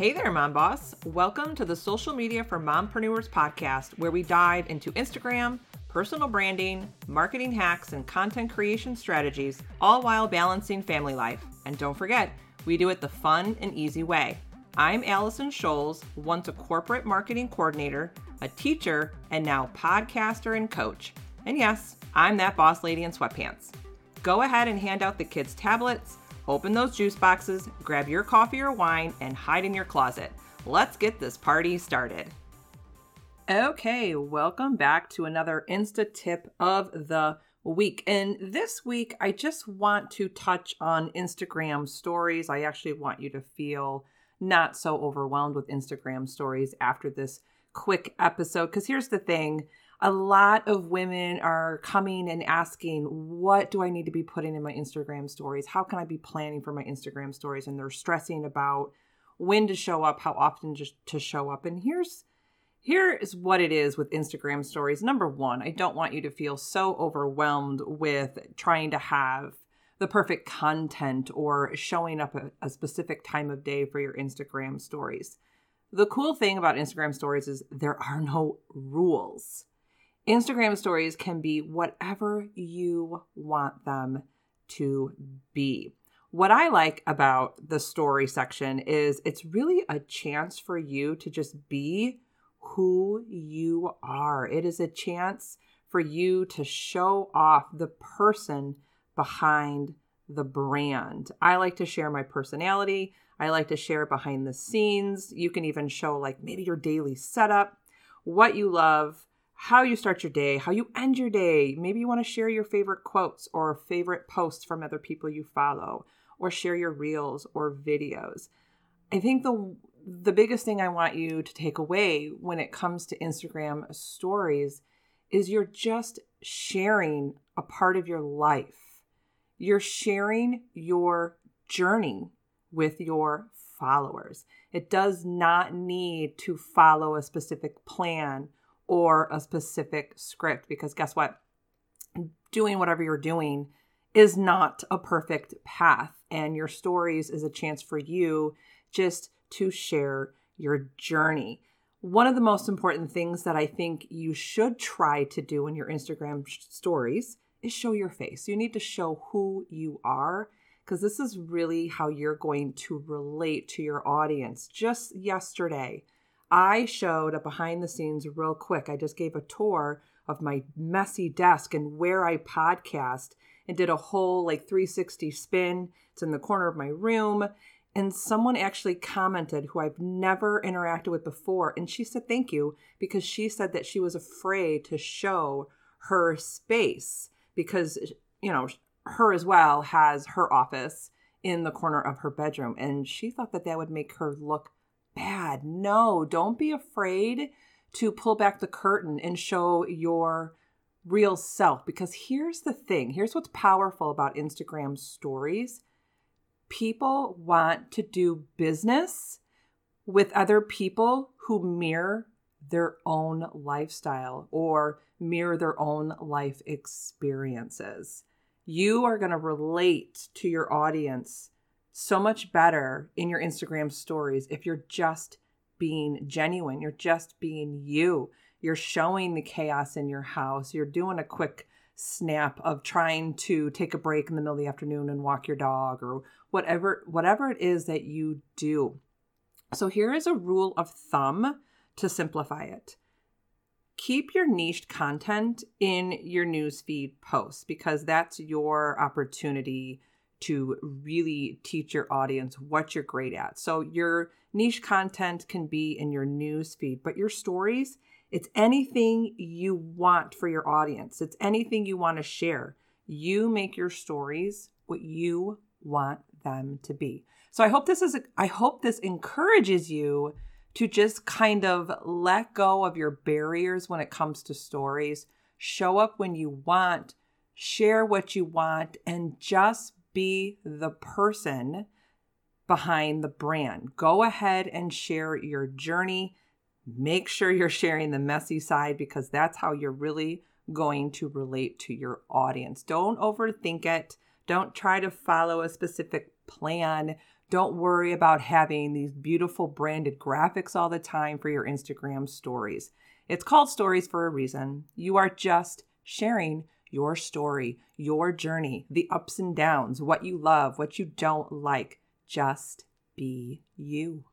Hey there, Mom Boss. Welcome to the Social Media for Mompreneurs podcast, where we dive into Instagram, personal branding, marketing hacks, and content creation strategies, all while balancing family life. And don't forget, we do it the fun and easy way. I'm Allison Scholes, once a corporate marketing coordinator, a teacher, and now podcaster and coach. And yes, I'm that boss lady in sweatpants. Go ahead and hand out the kids' tablets Open those juice boxes, grab your coffee or wine, and hide in your closet. Let's get this party started. Okay, welcome back to another Insta tip of the week. And this week, I just want to touch on Instagram stories. I actually want you to feel not so overwhelmed with Instagram stories after this quick episode. Because here's the thing a lot of women are coming and asking, What do I need to be putting in my Instagram stories? How can I be planning for my Instagram stories? And they're stressing about when to show up, how often just to show up. And here's here is what it is with Instagram stories. Number one, I don't want you to feel so overwhelmed with trying to have the perfect content or showing up a, a specific time of day for your Instagram stories. The cool thing about Instagram stories is there are no rules. Instagram stories can be whatever you want them to be. What I like about the story section is it's really a chance for you to just be who you are. It is a chance for you to show off the person behind the brand. I like to share my personality. I like to share behind the scenes. You can even show, like, maybe your daily setup, what you love, how you start your day, how you end your day. Maybe you want to share your favorite quotes or favorite posts from other people you follow or share your reels or videos. I think the the biggest thing I want you to take away when it comes to Instagram stories is you're just sharing a part of your life. You're sharing your journey with your followers. It does not need to follow a specific plan or a specific script because guess what? Doing whatever you're doing is not a perfect path, and your stories is a chance for you just to share your journey. One of the most important things that I think you should try to do in your Instagram stories is show your face. You need to show who you are because this is really how you're going to relate to your audience. Just yesterday, I showed a behind the scenes real quick. I just gave a tour of my messy desk and where I podcast and did a whole like 360 spin. It's in the corner of my room. And someone actually commented who I've never interacted with before. And she said thank you because she said that she was afraid to show her space because, you know, her as well has her office in the corner of her bedroom. And she thought that that would make her look bad. No, don't be afraid to pull back the curtain and show your real self because here's the thing here's what's powerful about Instagram stories. People want to do business with other people who mirror their own lifestyle or mirror their own life experiences. You are going to relate to your audience so much better in your Instagram stories if you're just being genuine, you're just being you. You're showing the chaos in your house. You're doing a quick snap of trying to take a break in the middle of the afternoon and walk your dog or whatever whatever it is that you do. So here is a rule of thumb to simplify it. Keep your niched content in your newsfeed posts because that's your opportunity to really teach your audience what you're great at. So your niche content can be in your news feed, but your stories, it's anything you want for your audience. It's anything you want to share. You make your stories what you want them to be. So I hope this is I hope this encourages you to just kind of let go of your barriers when it comes to stories. Show up when you want, share what you want and just be the person behind the brand. Go ahead and share your journey. Make sure you're sharing the messy side because that's how you're really going to relate to your audience. Don't overthink it. Don't try to follow a specific plan. Don't worry about having these beautiful branded graphics all the time for your Instagram stories. It's called stories for a reason. You are just sharing your story, your journey, the ups and downs, what you love, what you don't like. Just be you.